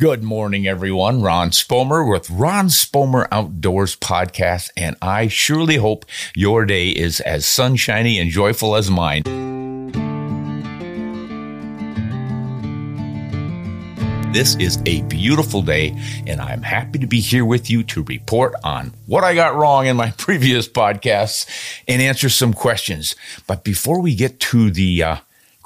Good morning, everyone. Ron Spomer with Ron Spomer Outdoors Podcast, and I surely hope your day is as sunshiny and joyful as mine. This is a beautiful day, and I'm happy to be here with you to report on what I got wrong in my previous podcasts and answer some questions. But before we get to the uh,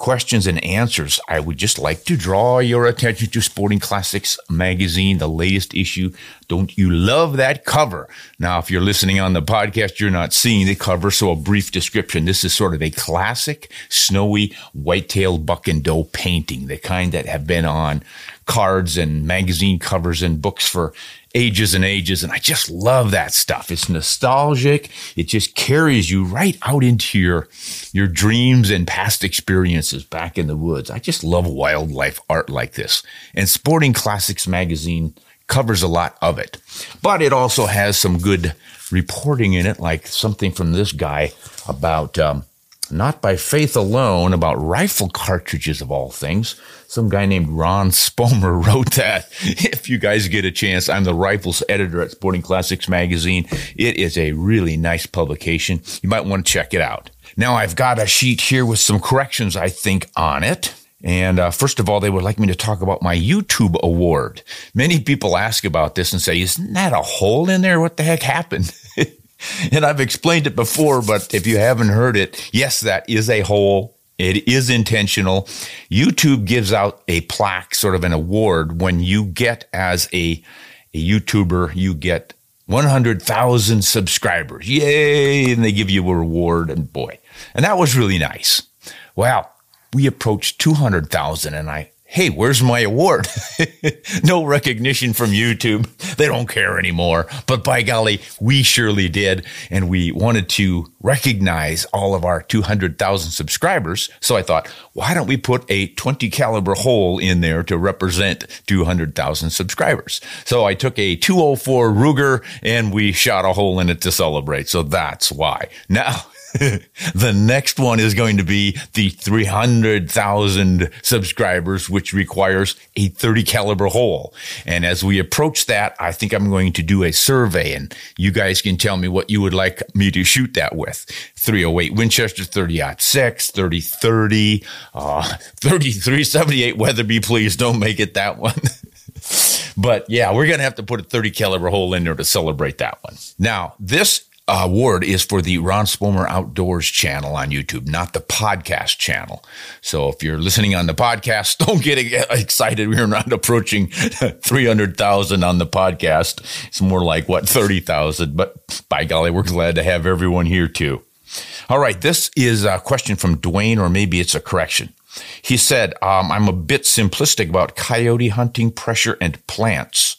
questions and answers, I would just like to draw your attention to Sporting Classics magazine, the latest issue. Don't you love that cover? Now, if you're listening on the podcast, you're not seeing the cover, so a brief description. This is sort of a classic snowy white-tailed buck and doe painting, the kind that have been on cards and magazine covers and books for ages and ages. And I just love that stuff. It's nostalgic. It just carries you right out into your, your dreams and past experiences back in the woods. I just love wildlife art like this. And Sporting Classics magazine covers a lot of it, but it also has some good reporting in it, like something from this guy about, um, not by faith alone, about rifle cartridges of all things. Some guy named Ron Spomer wrote that. If you guys get a chance, I'm the rifles editor at Sporting Classics magazine. It is a really nice publication. You might want to check it out. Now I've got a sheet here with some corrections, I think, on it. And uh, first of all, they would like me to talk about my YouTube award. Many people ask about this and say, "Isn't that a hole in there? What the heck happened?" and I've explained it before, but if you haven't heard it, yes, that is a hole. It is intentional. YouTube gives out a plaque, sort of an award, when you get as a, a YouTuber, you get 100,000 subscribers. Yay! And they give you a reward, and boy, and that was really nice. Well, we approached 200,000, and I hey, where's my award? no recognition from YouTube. They don't care anymore. But by golly, we surely did. And we wanted to recognize all of our 200,000 subscribers. So I thought, why don't we put a 20 caliber hole in there to represent 200,000 subscribers? So I took a 204 Ruger and we shot a hole in it to celebrate. So that's why. Now, the next one is going to be the 300,000 subscribers, which requires a 30 caliber hole. And as we approach that, I think I'm going to do a survey and you guys can tell me what you would like me to shoot that with. 308 Winchester, 30 6, 30 30, uh, 3378 Weatherby, please don't make it that one. but yeah, we're going to have to put a 30 caliber hole in there to celebrate that one. Now, this award is for the Ron Spomer Outdoors channel on YouTube, not the podcast channel. So if you're listening on the podcast, don't get excited. We're not approaching 300,000 on the podcast. It's more like what, 30,000. But by golly, we're glad to have everyone here too. All right. This is a question from Dwayne, or maybe it's a correction. He said, um, I'm a bit simplistic about coyote hunting, pressure, and plants.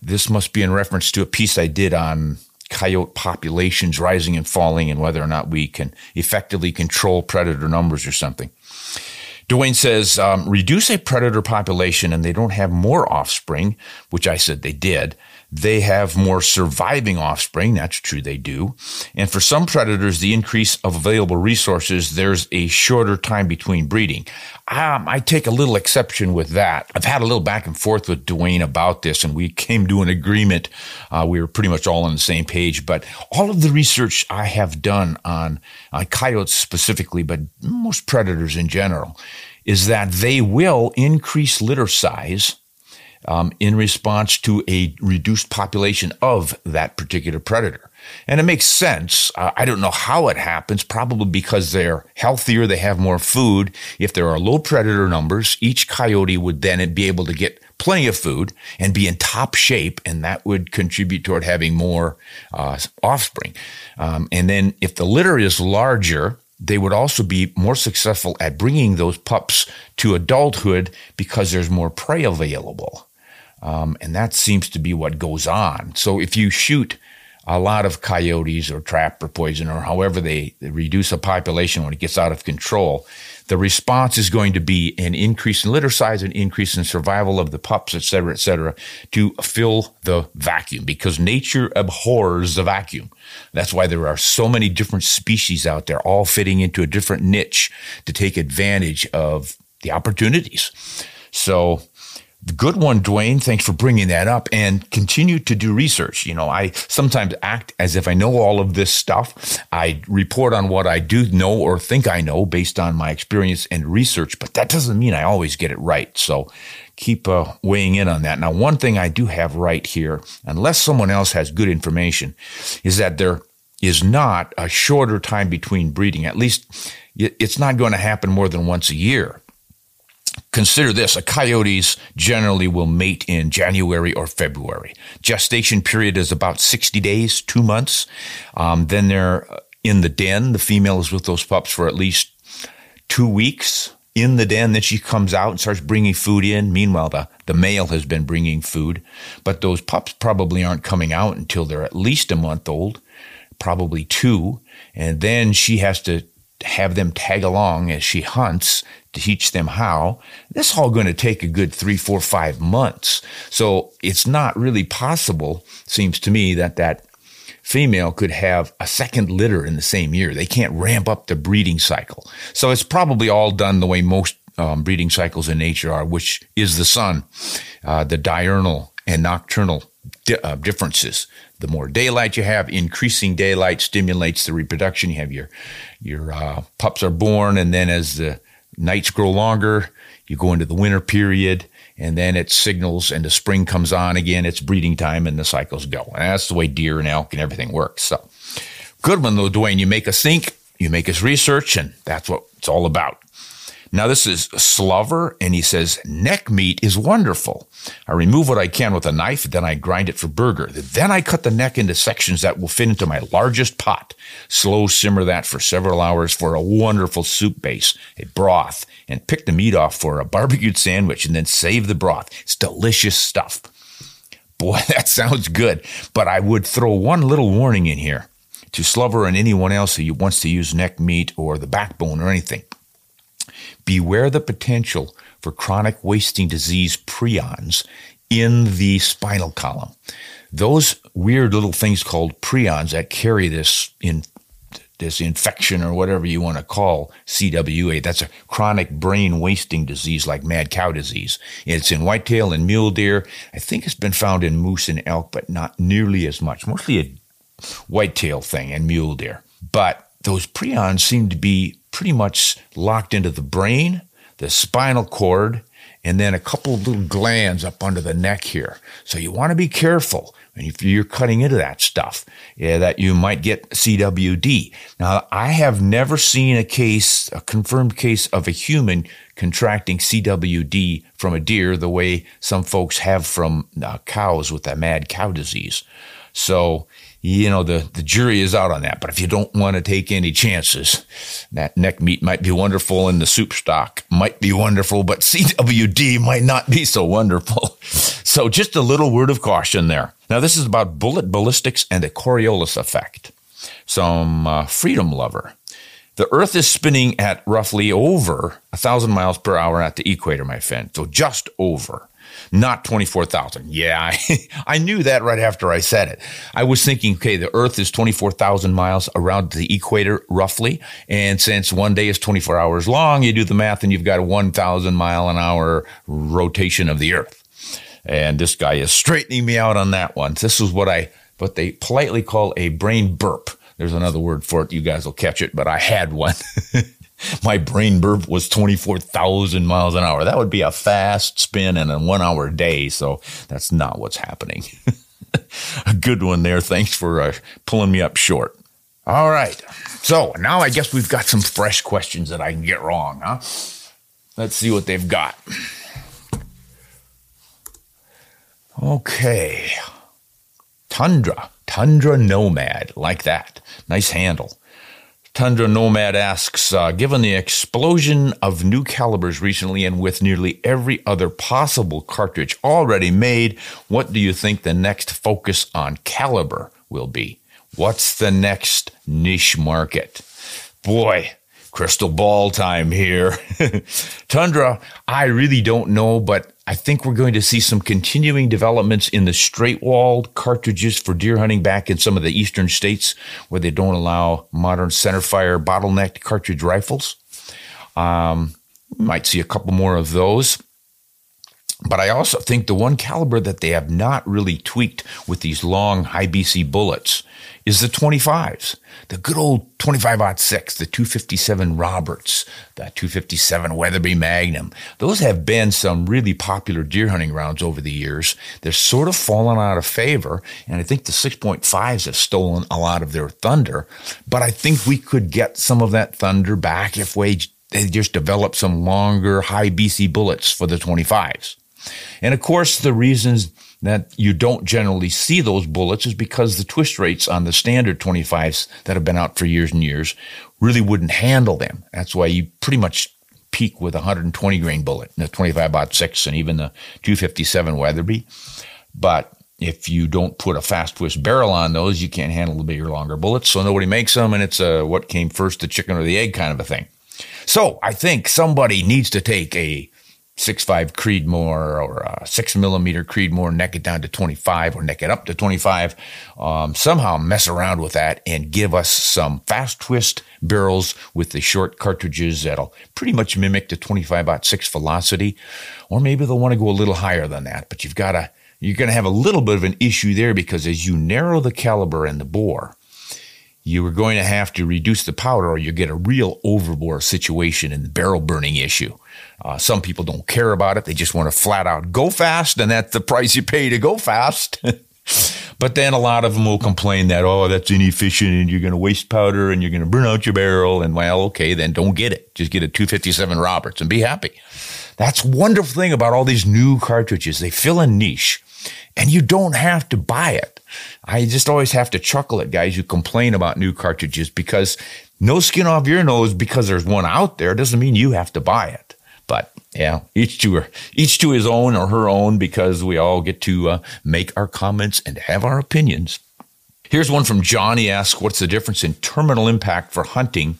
This must be in reference to a piece I did on coyote populations rising and falling and whether or not we can effectively control predator numbers or something. Dwayne says, um, reduce a predator population and they don't have more offspring, which I said they did. They have more surviving offspring. That's true. They do. And for some predators, the increase of available resources, there's a shorter time between breeding. Um, I take a little exception with that. I've had a little back and forth with Dwayne about this and we came to an agreement. Uh, we were pretty much all on the same page, but all of the research I have done on, on coyotes specifically, but most predators in general, is that they will increase litter size um, in response to a reduced population of that particular predator. And it makes sense. Uh, I don't know how it happens, probably because they're healthier, they have more food. If there are low predator numbers, each coyote would then be able to get plenty of food and be in top shape, and that would contribute toward having more uh, offspring. Um, and then if the litter is larger, they would also be more successful at bringing those pups to adulthood because there's more prey available. Um, and that seems to be what goes on. So if you shoot a lot of coyotes or trap or poison or however they, they reduce a population when it gets out of control, the response is going to be an increase in litter size, an increase in survival of the pups, et cetera, et cetera, to fill the vacuum because nature abhors the vacuum. That's why there are so many different species out there, all fitting into a different niche to take advantage of the opportunities. So Good one, Dwayne. Thanks for bringing that up and continue to do research. You know, I sometimes act as if I know all of this stuff. I report on what I do know or think I know based on my experience and research, but that doesn't mean I always get it right. So keep uh, weighing in on that. Now, one thing I do have right here, unless someone else has good information, is that there is not a shorter time between breeding. At least it's not going to happen more than once a year consider this a coyotes generally will mate in January or February. Gestation period is about 60 days, two months. Um, then they're in the den. The female is with those pups for at least two weeks in the den. Then she comes out and starts bringing food in. Meanwhile, the, the male has been bringing food, but those pups probably aren't coming out until they're at least a month old, probably two. And then she has to have them tag along as she hunts to teach them how. This is all going to take a good three, four, five months. So it's not really possible, seems to me, that that female could have a second litter in the same year. They can't ramp up the breeding cycle. So it's probably all done the way most um, breeding cycles in nature are, which is the sun, uh, the diurnal and nocturnal uh, differences. The more daylight you have, increasing daylight stimulates the reproduction. You have your your uh, pups are born, and then as the nights grow longer, you go into the winter period, and then it signals, and the spring comes on again. It's breeding time, and the cycles go. And that's the way deer and elk and everything works. So, good one though, Dwayne. You make us think, you make us research, and that's what it's all about. Now, this is Slover, and he says, neck meat is wonderful. I remove what I can with a knife, then I grind it for burger. Then I cut the neck into sections that will fit into my largest pot. Slow simmer that for several hours for a wonderful soup base, a broth, and pick the meat off for a barbecued sandwich, and then save the broth. It's delicious stuff. Boy, that sounds good, but I would throw one little warning in here to Slover and anyone else who wants to use neck meat or the backbone or anything beware the potential for chronic wasting disease prions in the spinal column. Those weird little things called prions that carry this in this infection or whatever you want to call CWA. That's a chronic brain wasting disease like mad cow disease. It's in whitetail and mule deer. I think it's been found in moose and elk, but not nearly as much. Mostly a whitetail thing and mule deer. But those prions seem to be pretty much locked into the brain, the spinal cord, and then a couple of little glands up under the neck here. So you want to be careful if you're cutting into that stuff yeah, that you might get CWD. Now, I have never seen a case, a confirmed case of a human contracting CWD from a deer the way some folks have from uh, cows with that mad cow disease. So you know, the, the jury is out on that. But if you don't want to take any chances, that neck meat might be wonderful and the soup stock might be wonderful, but CWD might not be so wonderful. so just a little word of caution there. Now, this is about bullet ballistics and the Coriolis effect. Some uh, freedom lover. The Earth is spinning at roughly over a thousand miles per hour at the equator, my friend. So just over not 24,000. Yeah, I, I knew that right after I said it. I was thinking, okay, the Earth is 24,000 miles around the equator, roughly. And since one day is 24 hours long, you do the math and you've got a 1,000 mile an hour rotation of the Earth. And this guy is straightening me out on that one. This is what I, what they politely call a brain burp. There's another word for it. You guys will catch it, but I had one. my brain burp was 24,000 miles an hour. That would be a fast spin in a one hour day. So that's not what's happening. a good one there. Thanks for uh, pulling me up short. All right. So now I guess we've got some fresh questions that I can get wrong, huh? Let's see what they've got. Okay. Tundra. Tundra Nomad. Like that. Nice handle. Tundra Nomad asks, uh, given the explosion of new calibers recently and with nearly every other possible cartridge already made, what do you think the next focus on caliber will be? What's the next niche market? Boy, crystal ball time here. Tundra, I really don't know, but I think we're going to see some continuing developments in the straight walled cartridges for deer hunting back in some of the eastern states where they don't allow modern centerfire bottlenecked cartridge rifles. Um, might see a couple more of those. But I also think the one caliber that they have not really tweaked with these long high BC bullets is the 25s. The good old 25 6, the 257 Roberts, the 257 Weatherby Magnum. Those have been some really popular deer hunting rounds over the years. They're sort of fallen out of favor, and I think the 6.5s have stolen a lot of their thunder. But I think we could get some of that thunder back if we they just develop some longer high BC bullets for the 25s. And of course, the reasons that you don't generally see those bullets is because the twist rates on the standard 25s that have been out for years and years really wouldn't handle them. That's why you pretty much peak with a 120 grain bullet, the 25 6 and even the 257 Weatherby. But if you don't put a fast twist barrel on those, you can't handle the bigger, longer bullets. So nobody makes them, and it's a what came first, the chicken or the egg kind of a thing. So I think somebody needs to take a six five Creedmoor or a six millimeter Creedmoor, neck it down to 25 or neck it up to 25. Um, somehow mess around with that and give us some fast twist barrels with the short cartridges that'll pretty much mimic the 25 six velocity. Or maybe they'll want to go a little higher than that, but you've got to, you're going to have a little bit of an issue there because as you narrow the caliber and the bore, you are going to have to reduce the powder or you get a real overbore situation and barrel burning issue. Uh, some people don't care about it. They just want to flat out go fast, and that's the price you pay to go fast. but then a lot of them will complain that, oh, that's inefficient and you're going to waste powder and you're going to burn out your barrel. And well, okay, then don't get it. Just get a 257 Roberts and be happy. That's wonderful thing about all these new cartridges. They fill a niche and you don't have to buy it. I just always have to chuckle at guys who complain about new cartridges because no skin off your nose because there's one out there doesn't mean you have to buy it. But yeah, each to her, each to his own or her own, because we all get to uh, make our comments and have our opinions. Here's one from Johnny asks, what's the difference in terminal impact for hunting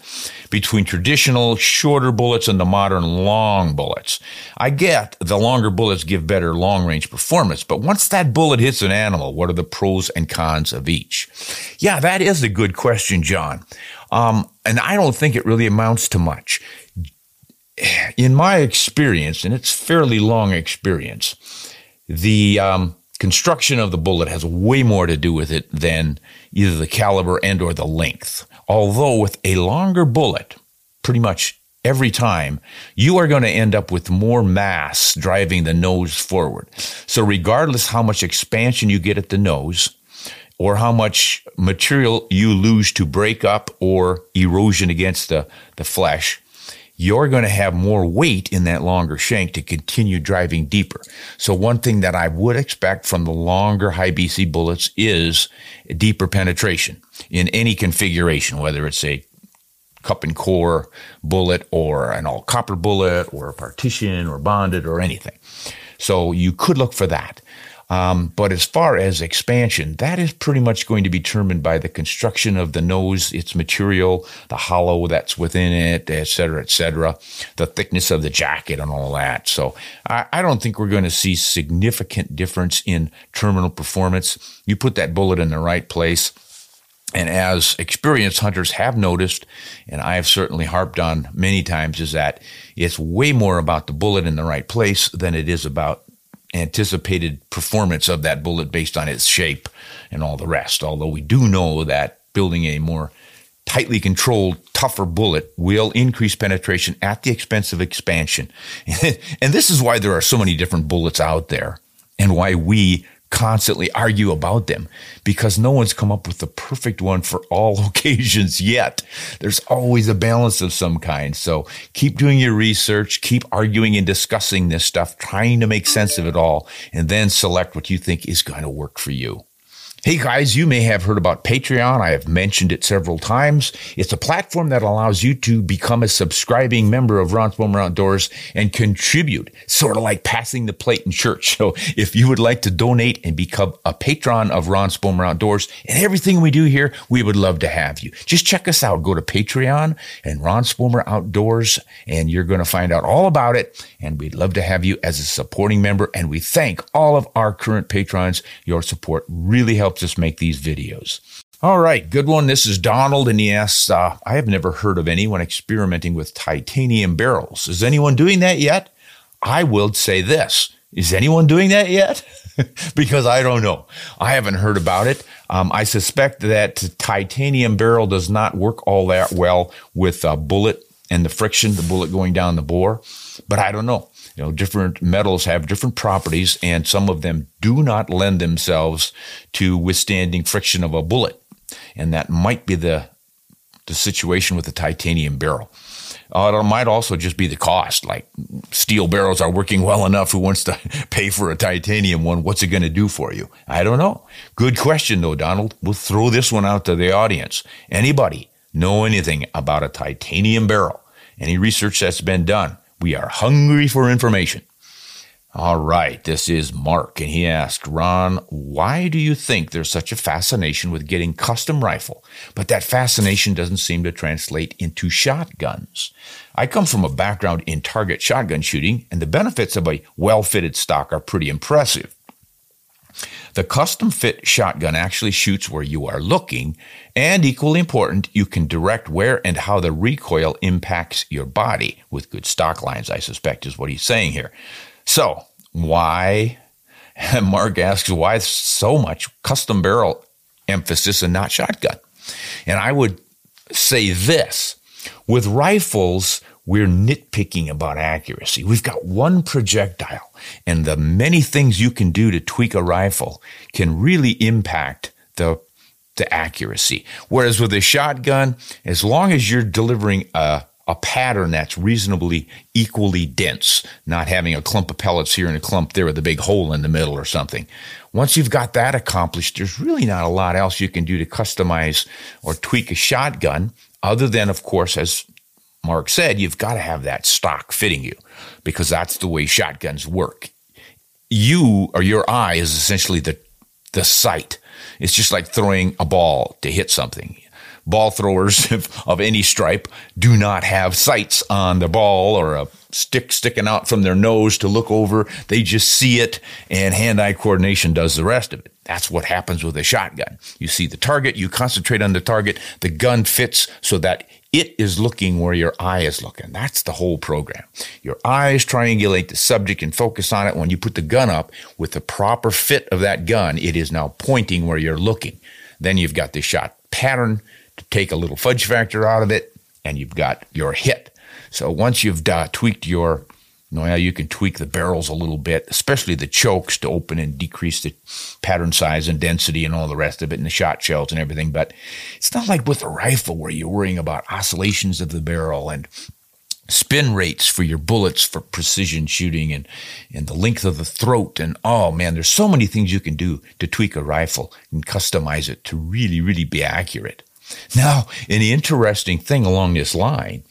between traditional shorter bullets and the modern long bullets? I get the longer bullets give better long range performance, but once that bullet hits an animal, what are the pros and cons of each? Yeah, that is a good question, John. Um, and I don't think it really amounts to much in my experience, and it's fairly long experience, the um, construction of the bullet has way more to do with it than either the caliber and or the length. Although with a longer bullet, pretty much every time, you are going to end up with more mass driving the nose forward. So regardless how much expansion you get at the nose, or how much material you lose to break up or erosion against the, the flesh, you're going to have more weight in that longer shank to continue driving deeper. So one thing that I would expect from the longer high BC bullets is deeper penetration in any configuration, whether it's a cup and core bullet or an all copper bullet or a partition or bonded or anything. So you could look for that. Um, but as far as expansion, that is pretty much going to be determined by the construction of the nose, its material, the hollow that's within it, et cetera, et cetera, the thickness of the jacket and all that. So I, I don't think we're going to see significant difference in terminal performance. You put that bullet in the right place. And as experienced hunters have noticed, and I have certainly harped on many times, is that it's way more about the bullet in the right place than it is about anticipated performance of that bullet based on its shape and all the rest. Although we do know that building a more tightly controlled, tougher bullet will increase penetration at the expense of expansion. and this is why there are so many different bullets out there and why we constantly argue about them because no one's come up with the perfect one for all occasions yet. There's always a balance of some kind. So keep doing your research, keep arguing and discussing this stuff, trying to make sense of it all, and then select what you think is going to work for you. Hey guys, you may have heard about Patreon. I have mentioned it several times. It's a platform that allows you to become a subscribing member of Ron Spomer Outdoors and contribute, sort of like passing the plate in church. So if you would like to donate and become a patron of Ron Spomer Outdoors and everything we do here, we would love to have you. Just check us out. Go to Patreon and Ron Spomer Outdoors and you're going to find out all about it. And we'd love to have you as a supporting member. And we thank all of our current patrons. Your support really helps helps us make these videos. All right, good one. This is Donald, and he asks, uh, I have never heard of anyone experimenting with titanium barrels. Is anyone doing that yet? I will say this. Is anyone doing that yet? because I don't know. I haven't heard about it. Um, I suspect that titanium barrel does not work all that well with a bullet and the friction, the bullet going down the bore, but I don't know. You know, different metals have different properties, and some of them do not lend themselves to withstanding friction of a bullet. And that might be the, the situation with the titanium barrel. Uh, it might also just be the cost. Like steel barrels are working well enough. Who wants to pay for a titanium one? What's it going to do for you? I don't know. Good question, though, Donald. We'll throw this one out to the audience. Anybody know anything about a titanium barrel? Any research that's been done? We are hungry for information. All right, this is Mark, and he asked, Ron, why do you think there's such a fascination with getting custom rifle, but that fascination doesn't seem to translate into shotguns? I come from a background in target shotgun shooting, and the benefits of a well fitted stock are pretty impressive. The custom fit shotgun actually shoots where you are looking, and equally important, you can direct where and how the recoil impacts your body with good stock lines, I suspect is what he's saying here. So, why? Mark asks, why so much custom barrel emphasis and not shotgun? And I would say this with rifles, we're nitpicking about accuracy. We've got one projectile, and the many things you can do to tweak a rifle can really impact the the accuracy. Whereas with a shotgun, as long as you're delivering a a pattern that's reasonably equally dense, not having a clump of pellets here and a clump there with a big hole in the middle or something. Once you've got that accomplished, there's really not a lot else you can do to customize or tweak a shotgun other than, of course, as Mark said, you've got to have that stock fitting you because that's the way shotguns work. You or your eye is essentially the the sight. It's just like throwing a ball to hit something. Ball throwers of any stripe do not have sights on the ball or a stick sticking out from their nose to look over. They just see it, and hand eye coordination does the rest of it. That's what happens with a shotgun. You see the target, you concentrate on the target, the gun fits so that it is looking where your eye is looking. That's the whole program. Your eyes triangulate the subject and focus on it. When you put the gun up with the proper fit of that gun, it is now pointing where you're looking. Then you've got the shot pattern to take a little fudge factor out of it, and you've got your hit. So once you've uh, tweaked your you know, you can tweak the barrels a little bit, especially the chokes to open and decrease the pattern size and density and all the rest of it and the shot shells and everything. But it's not like with a rifle where you're worrying about oscillations of the barrel and spin rates for your bullets for precision shooting and, and the length of the throat. And oh man, there's so many things you can do to tweak a rifle and customize it to really, really be accurate. Now, an interesting thing along this line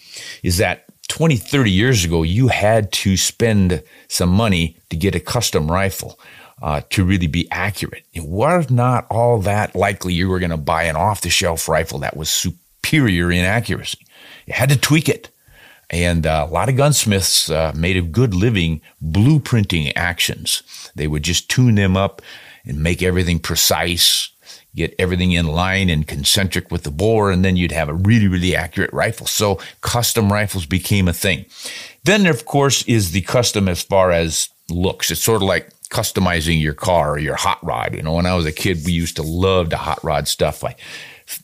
is that 20, 30 years ago, you had to spend some money to get a custom rifle. Uh, to really be accurate. It was not all that likely you were going to buy an off the shelf rifle that was superior in accuracy. You had to tweak it. And uh, a lot of gunsmiths uh, made a good living blueprinting actions. They would just tune them up and make everything precise get everything in line and concentric with the bore, and then you'd have a really, really accurate rifle. So custom rifles became a thing. Then, of course, is the custom as far as looks. It's sort of like customizing your car or your hot rod. You know, when I was a kid, we used to love the hot rod stuff. I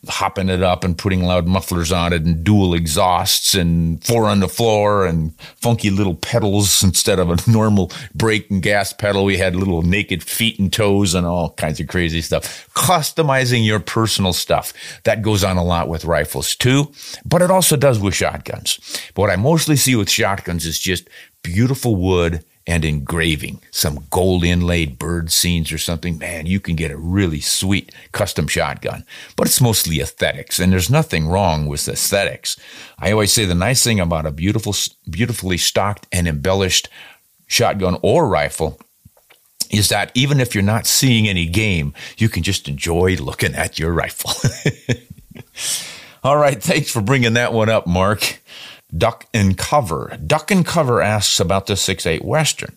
hopping it up and putting loud mufflers on it and dual exhausts and four on the floor and funky little pedals instead of a normal brake and gas pedal. We had little naked feet and toes and all kinds of crazy stuff. Customizing your personal stuff. That goes on a lot with rifles too, but it also does with shotguns. But what I mostly see with shotguns is just beautiful wood and engraving, some gold inlaid bird scenes or something, man, you can get a really sweet custom shotgun. But it's mostly aesthetics, and there's nothing wrong with aesthetics. I always say the nice thing about a beautiful, beautifully stocked and embellished shotgun or rifle is that even if you're not seeing any game, you can just enjoy looking at your rifle. All right, thanks for bringing that one up, Mark. Duck and Cover. Duck and Cover asks about the 6.8 Western.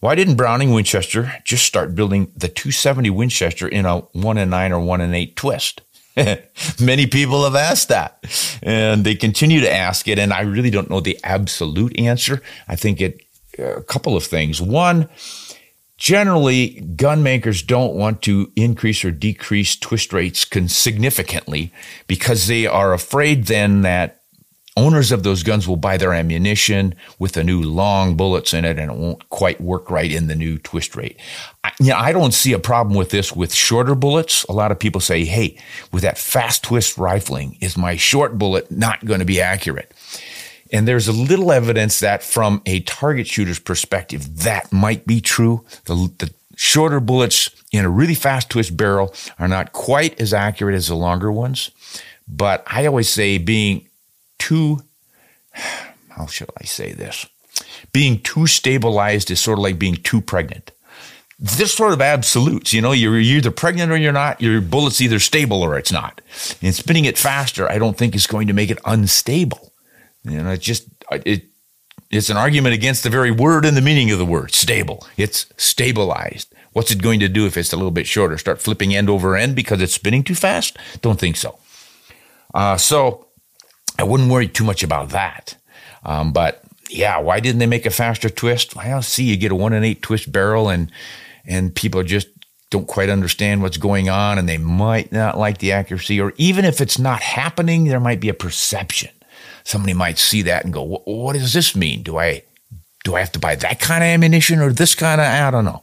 Why didn't Browning Winchester just start building the 270 Winchester in a 1 and 9 or 1 and 8 twist? Many people have asked that and they continue to ask it. And I really don't know the absolute answer. I think it, uh, a couple of things. One, generally gun makers don't want to increase or decrease twist rates significantly because they are afraid then that owners of those guns will buy their ammunition with the new long bullets in it and it won't quite work right in the new twist rate. I, you know, I don't see a problem with this with shorter bullets. A lot of people say, Hey, with that fast twist rifling, is my short bullet not going to be accurate? And there's a little evidence that from a target shooter's perspective, that might be true. The, the shorter bullets in a really fast twist barrel are not quite as accurate as the longer ones. But I always say being too, how should I say this? Being too stabilized is sort of like being too pregnant. This sort of absolutes, you know, you're either pregnant or you're not. Your bullet's either stable or it's not. And spinning it faster, I don't think is going to make it unstable. You know, it just, it, it's an argument against the very word and the meaning of the word stable. It's stabilized. What's it going to do if it's a little bit shorter? Start flipping end over end because it's spinning too fast? Don't think so. Uh, so I wouldn't worry too much about that. Um, but yeah, why didn't they make a faster twist? Well, see, you get a one and eight twist barrel, and and people just don't quite understand what's going on, and they might not like the accuracy, or even if it's not happening, there might be a perception. Somebody might see that and go, "What does this mean? Do I do I have to buy that kind of ammunition or this kind of? I don't know."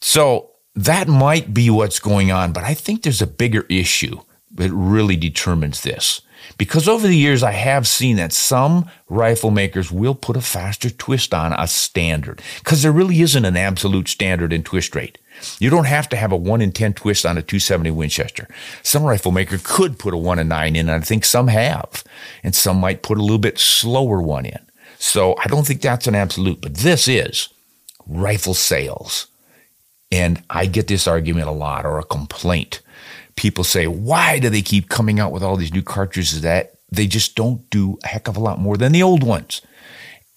So that might be what's going on, but I think there's a bigger issue that really determines this. Because over the years, I have seen that some rifle makers will put a faster twist on a standard because there really isn't an absolute standard in twist rate. You don't have to have a 1 in 10 twist on a 270 Winchester. Some rifle maker could put a 1 in 9 in, and I think some have. And some might put a little bit slower one in. So I don't think that's an absolute, but this is rifle sales. And I get this argument a lot or a complaint people say, why do they keep coming out with all these new cartridges that they just don't do a heck of a lot more than the old ones?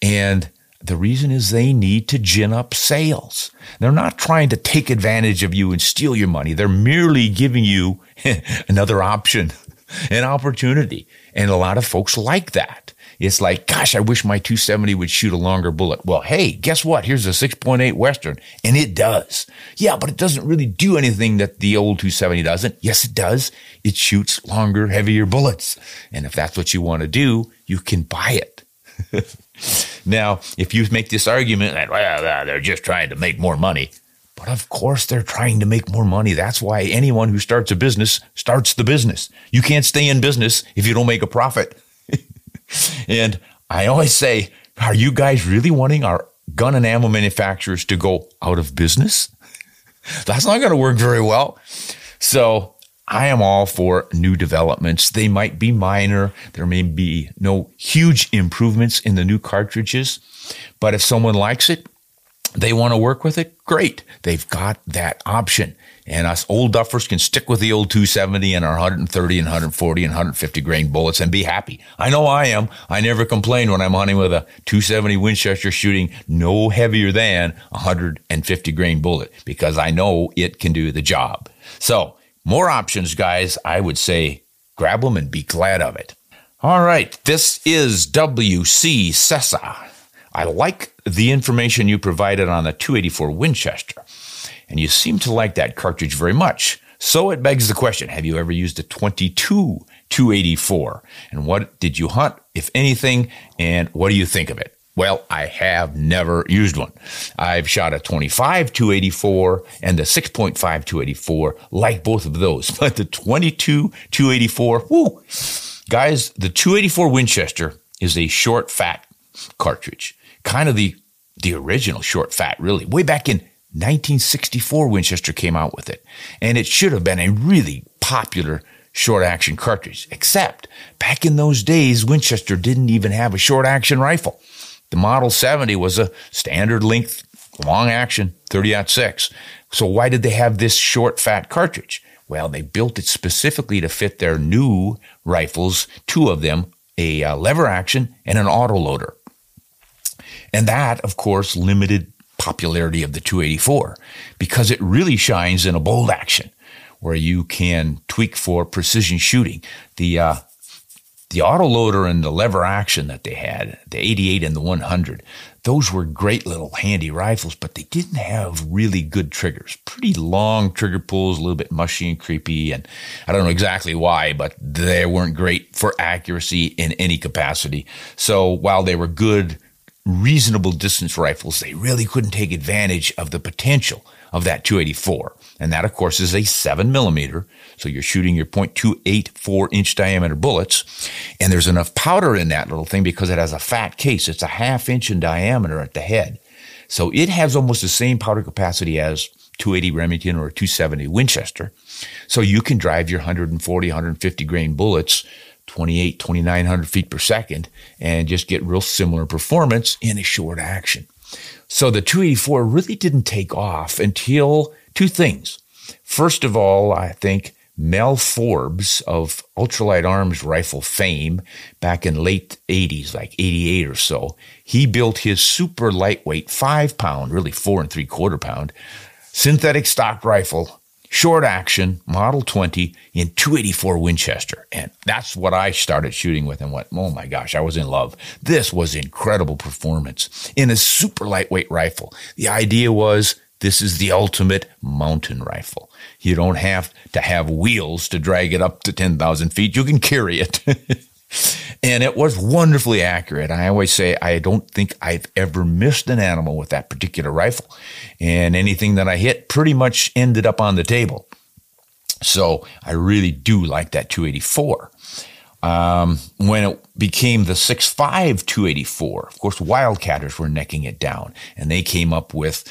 And the reason is they need to gin up sales. They're not trying to take advantage of you and steal your money. They're merely giving you another option, an opportunity. And a lot of folks like that. It's like, gosh, I wish my 270 would shoot a longer bullet. Well, hey, guess what? Here's a 6.8 Western, and it does. Yeah, but it doesn't really do anything that the old 270 doesn't. Yes, it does. It shoots longer, heavier bullets. And if that's what you want to do, you can buy it. now, if you make this argument that, well, uh, they're just trying to make more money, but of course, they're trying to make more money. That's why anyone who starts a business starts the business. You can't stay in business if you don't make a profit. And I always say, are you guys really wanting our gun and ammo manufacturers to go out of business? That's not going to work very well. So I am all for new developments. They might be minor. There may be no huge improvements in the new cartridges, but if someone likes it, they want to work with it, great. They've got that option. And us old duffers can stick with the old 270 and our 130 and 140 and 150 grain bullets and be happy. I know I am. I never complain when I'm hunting with a 270 Winchester shooting no heavier than 150 grain bullet because I know it can do the job. So more options, guys. I would say grab them and be glad of it. All right. This is WC Sessa. I like the information you provided on the 284 Winchester, and you seem to like that cartridge very much. So it begs the question Have you ever used a 22 284? And what did you hunt, if anything? And what do you think of it? Well, I have never used one. I've shot a 25 284 and the 6.5 284, like both of those. But the 22 284, whoo, guys, the 284 Winchester is a short, fat cartridge, kind of the the original short, fat, really. Way back in 1964, Winchester came out with it, and it should have been a really popular short action cartridge. Except back in those days, Winchester didn't even have a short action rifle. The Model 70 was a standard length, long action 30 6. So why did they have this short, fat cartridge? Well, they built it specifically to fit their new rifles, two of them, a uh, lever action and an autoloader. And that, of course, limited popularity of the 284 because it really shines in a bolt action where you can tweak for precision shooting. The uh, the autoloader and the lever action that they had, the 88 and the 100, those were great little handy rifles, but they didn't have really good triggers. Pretty long trigger pulls, a little bit mushy and creepy. And I don't know exactly why, but they weren't great for accuracy in any capacity. So while they were good, reasonable distance rifles, they really couldn't take advantage of the potential of that 284. And that, of course, is a seven millimeter. So you're shooting your 0.284 inch diameter bullets. And there's enough powder in that little thing because it has a fat case. It's a half inch in diameter at the head. So it has almost the same powder capacity as 280 Remington or 270 Winchester. So you can drive your 140, 150 grain bullets 28, 2900 feet per second and just get real similar performance in a short action. So the 284 really didn't take off until two things. First of all, I think Mel Forbes of ultralight arms rifle fame back in late 80s, like 88 or so, he built his super lightweight five pound, really four and three quarter pound synthetic stock rifle, short action, Model 20 in 284 Winchester. And that's what I started shooting with and went, oh my gosh, I was in love. This was incredible performance in a super lightweight rifle. The idea was this is the ultimate mountain rifle. You don't have to have wheels to drag it up to 10,000 feet. You can carry it. and it was wonderfully accurate. I always say I don't think I've ever missed an animal with that particular rifle. And anything that I hit pretty much ended up on the table. So I really do like that 284. Um, when it became the 6.5 284, of course, Wildcatters were necking it down, and they came up with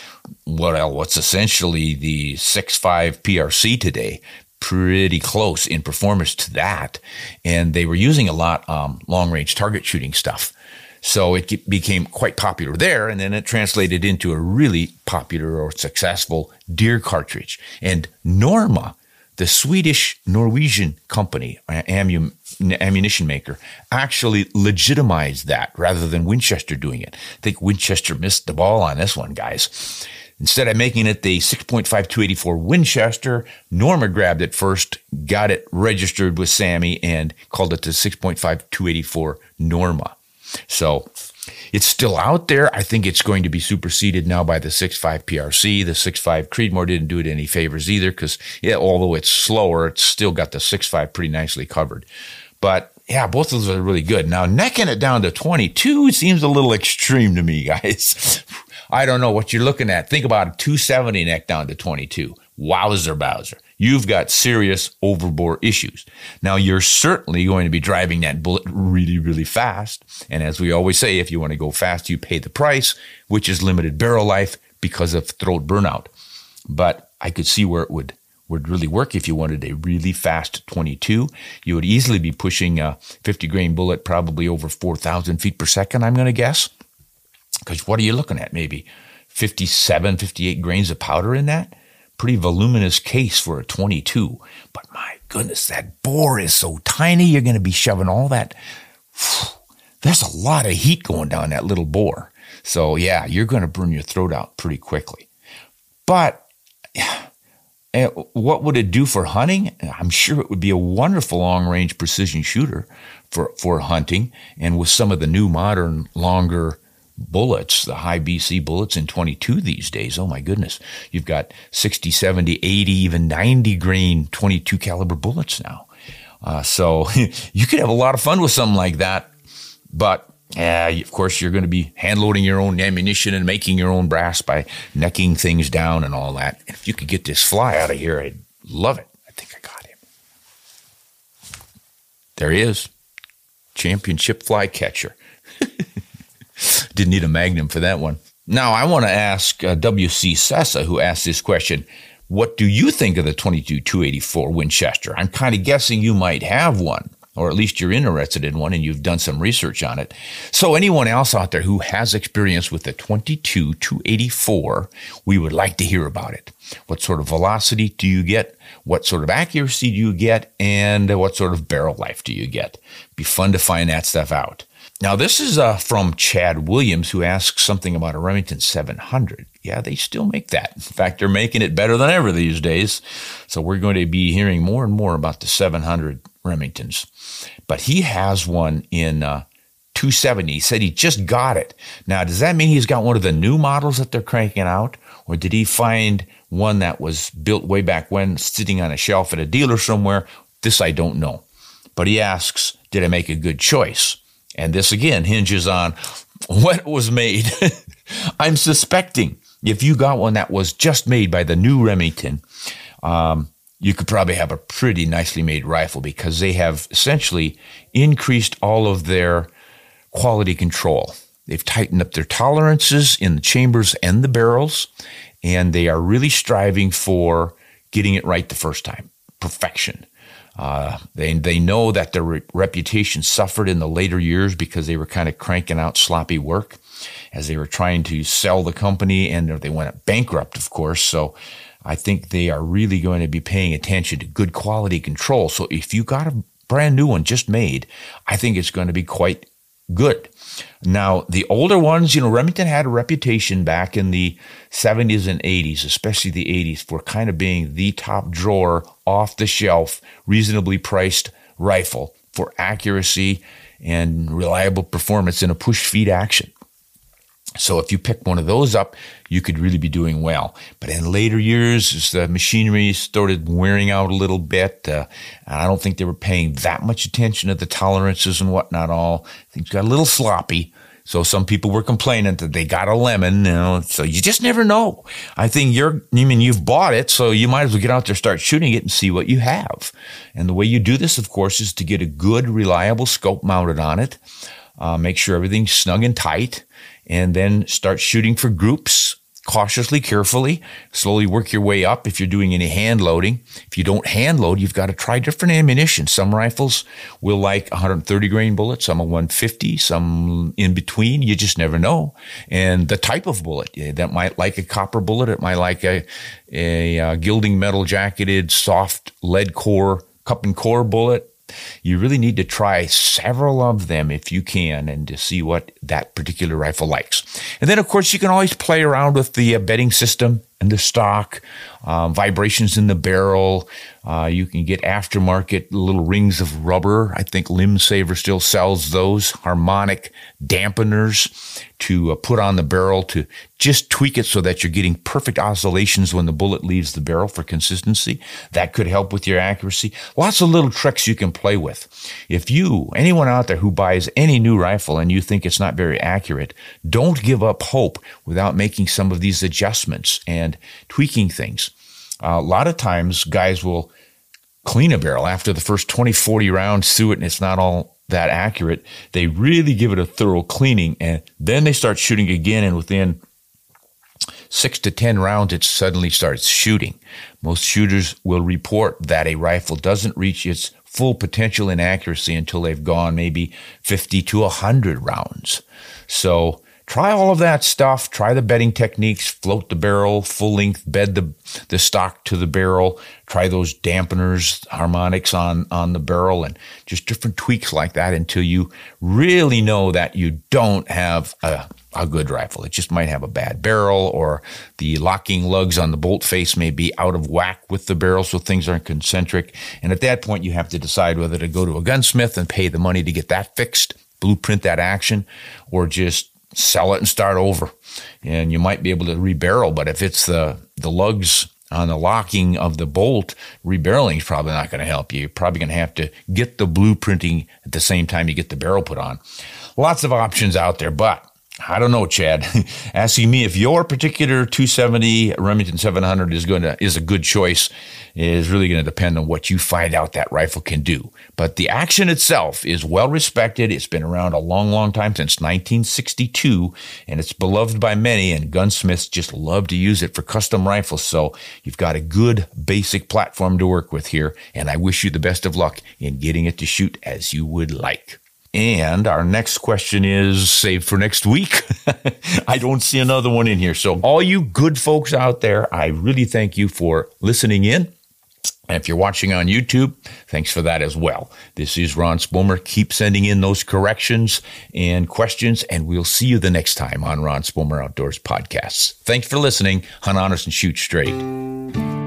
what what's essentially the 6.5 PRC today, pretty close in performance to that, and they were using a lot um, long range target shooting stuff. So it became quite popular there, and then it translated into a really popular or successful deer cartridge. And Norma the Swedish Norwegian company, ammunition maker, actually legitimized that rather than Winchester doing it. I think Winchester missed the ball on this one, guys. Instead of making it the 6.5 284 Winchester, Norma grabbed it first, got it registered with SAAMI, and called it the 6.5 284 Norma. So it's still out there. I think it's going to be superseded now by the 6.5 PRC. The 6.5 Creedmoor didn't do it any favors either because, yeah, although it's slower, it's still got the 6.5 pretty nicely covered. But yeah, both of those are really good. Now, necking it down to 22 seems a little extreme to me, guys. I don't know what you're looking at. Think about a 270 neck down to 22. Wowzer Bowser you've got serious overbore issues. Now, you're certainly going to be driving that bullet really, really fast. And as we always say, if you want to go fast, you pay the price, which is limited barrel life because of throat burnout. But I could see where it would would really work if you wanted a really fast 22. You would easily be pushing a 50 grain bullet probably over 4,000 feet per second, I'm going to guess. Because what are you looking at? Maybe 57, 58 grains of powder in that? pretty voluminous case for a 22. But my goodness, that bore is so tiny. You're going to be shoving all that. There's a lot of heat going down that little bore. So yeah, you're going to burn your throat out pretty quickly. But eh, what would it do for hunting? I'm sure it would be a wonderful long range precision shooter for, for hunting. And with some of the new modern longer bullets, the high BC bullets in 22 these days. Oh my goodness. You've got 60, 70, 80, even 90 grain 22 caliber bullets now. Uh, so you could have a lot of fun with something like that. But uh, of course, you're going to be hand loading your own ammunition and making your own brass by necking things down and all that. If you could get this fly out of here, I'd love it. I think I got him. There he is. Championship fly catcher. Didn't need a magnum for that one. Now, I want to ask uh, W.C. Sessa, who asked this question What do you think of the 22 284 Winchester? I'm kind of guessing you might have one or at least you're interested in one and you've done some research on it. So anyone else out there who has experience with the 22 284, we would like to hear about it. What sort of velocity do you get? What sort of accuracy do you get? And what sort of barrel life do you get? Be fun to find that stuff out. Now, this is uh, from Chad Williams, who asks something about a Remington 700. Yeah, they still make that. In fact, they're making it better than ever these days. So we're going to be hearing more and more about the 700 Remingtons. But he has one in uh, 270. He said he just got it. Now, does that mean he's got one of the new models that they're cranking out? Or did he find one that was built way back when sitting on a shelf at a dealer somewhere? This I don't know. But he asks, did I make a good choice? And this again hinges on what was made. I'm suspecting if you got one that was just made by the new Remington, um, you could probably have a pretty nicely made rifle because they have essentially increased all of their quality control. They've tightened up their tolerances in the chambers and the barrels, and they are really striving for getting it right the first time, perfection. Uh, they they know that their re- reputation suffered in the later years because they were kind of cranking out sloppy work as they were trying to sell the company, and they went bankrupt, of course. So I think they are really going to be paying attention to good quality control. So if you got a brand new one just made, I think it's going to be quite good. Now, the older ones, you know, Remington had a reputation back in the 70s and 80s, especially the 80s, for kind of being the top drawer, off the shelf, reasonably priced rifle for accuracy and reliable performance in a push feed action. So if you pick one of those up, you could really be doing well. But in later years, as the machinery started wearing out a little bit, uh, I don't think they were paying that much attention to the tolerances and whatnot. All things got a little sloppy. So some people were complaining that they got a lemon, you know. So you just never know. I think you're, I mean, you've bought it, so you might as well get out there, start shooting it, and see what you have. And the way you do this, of course, is to get a good, reliable scope mounted on it. Uh, make sure everything's snug and tight and then start shooting for groups cautiously, carefully, slowly work your way up if you're doing any hand loading. If you don't hand load, you've got to try different ammunition. Some rifles will like 130 grain bullets, some are 150, some in between. You just never know. And the type of bullet that might like a copper bullet, it might like a, a, a uh, gilding metal jacketed soft lead core cup and core bullet you really need to try several of them if you can and to see what that particular rifle likes. And then, of course, you can always play around with the uh, bedding system and the stock, um, vibrations in the barrel. Uh, you can get aftermarket little rings of rubber. I think LimbSaver still sells those harmonic dampeners to uh, put on the barrel to just tweak it so that you're getting perfect oscillations when the bullet leaves the barrel for consistency. That could help with your accuracy. Lots of little tricks you can play with. If you, anyone out there who buys any new rifle and you think it's not very accurate, don't give up hope without making some of these adjustments and tweaking things. Uh, a lot of times guys will clean a barrel after the first 20, 40 rounds through it and it's not all that accurate. They really give it a thorough cleaning and then they start shooting again. And within six to 10 rounds, it suddenly starts shooting. Most shooters will report that a rifle doesn't reach its full potential in accuracy until they've gone maybe 50 to 100 rounds. So try all of that stuff. Try the bedding techniques, float the barrel, full length, bed the, the stock to the barrel. Try those dampeners, harmonics on, on the barrel and just different tweaks like that until you really know that you don't have a, a good rifle. It just might have a bad barrel or the locking lugs on the bolt face may be out of whack with the barrel. So things aren't concentric. And at that point, you have to decide whether to go to a gunsmith and pay the money to get that fixed, blueprint that action or just sell it and start over. And you might be able to rebarrel, but if it's the, the lugs on the locking of the bolt, rebarreling is probably not going to help you. You're probably going to have to get the blueprinting at the same time you get the barrel put on. Lots of options out there, but I don't know, Chad. Asking me if your particular 270 Remington 700 is going to is a good choice is really going to depend on what you find out that rifle can do. But the action itself is well respected. It's been around a long, long time since 1962, and it's beloved by many. And gunsmiths just love to use it for custom rifles. So you've got a good basic platform to work with here. And I wish you the best of luck in getting it to shoot as you would like. And our next question is saved for next week. I don't see another one in here. So, all you good folks out there, I really thank you for listening in. And if you're watching on YouTube, thanks for that as well. This is Ron Spomer. Keep sending in those corrections and questions, and we'll see you the next time on Ron Spomer Outdoors Podcasts. Thanks for listening. Hunt honest and shoot straight.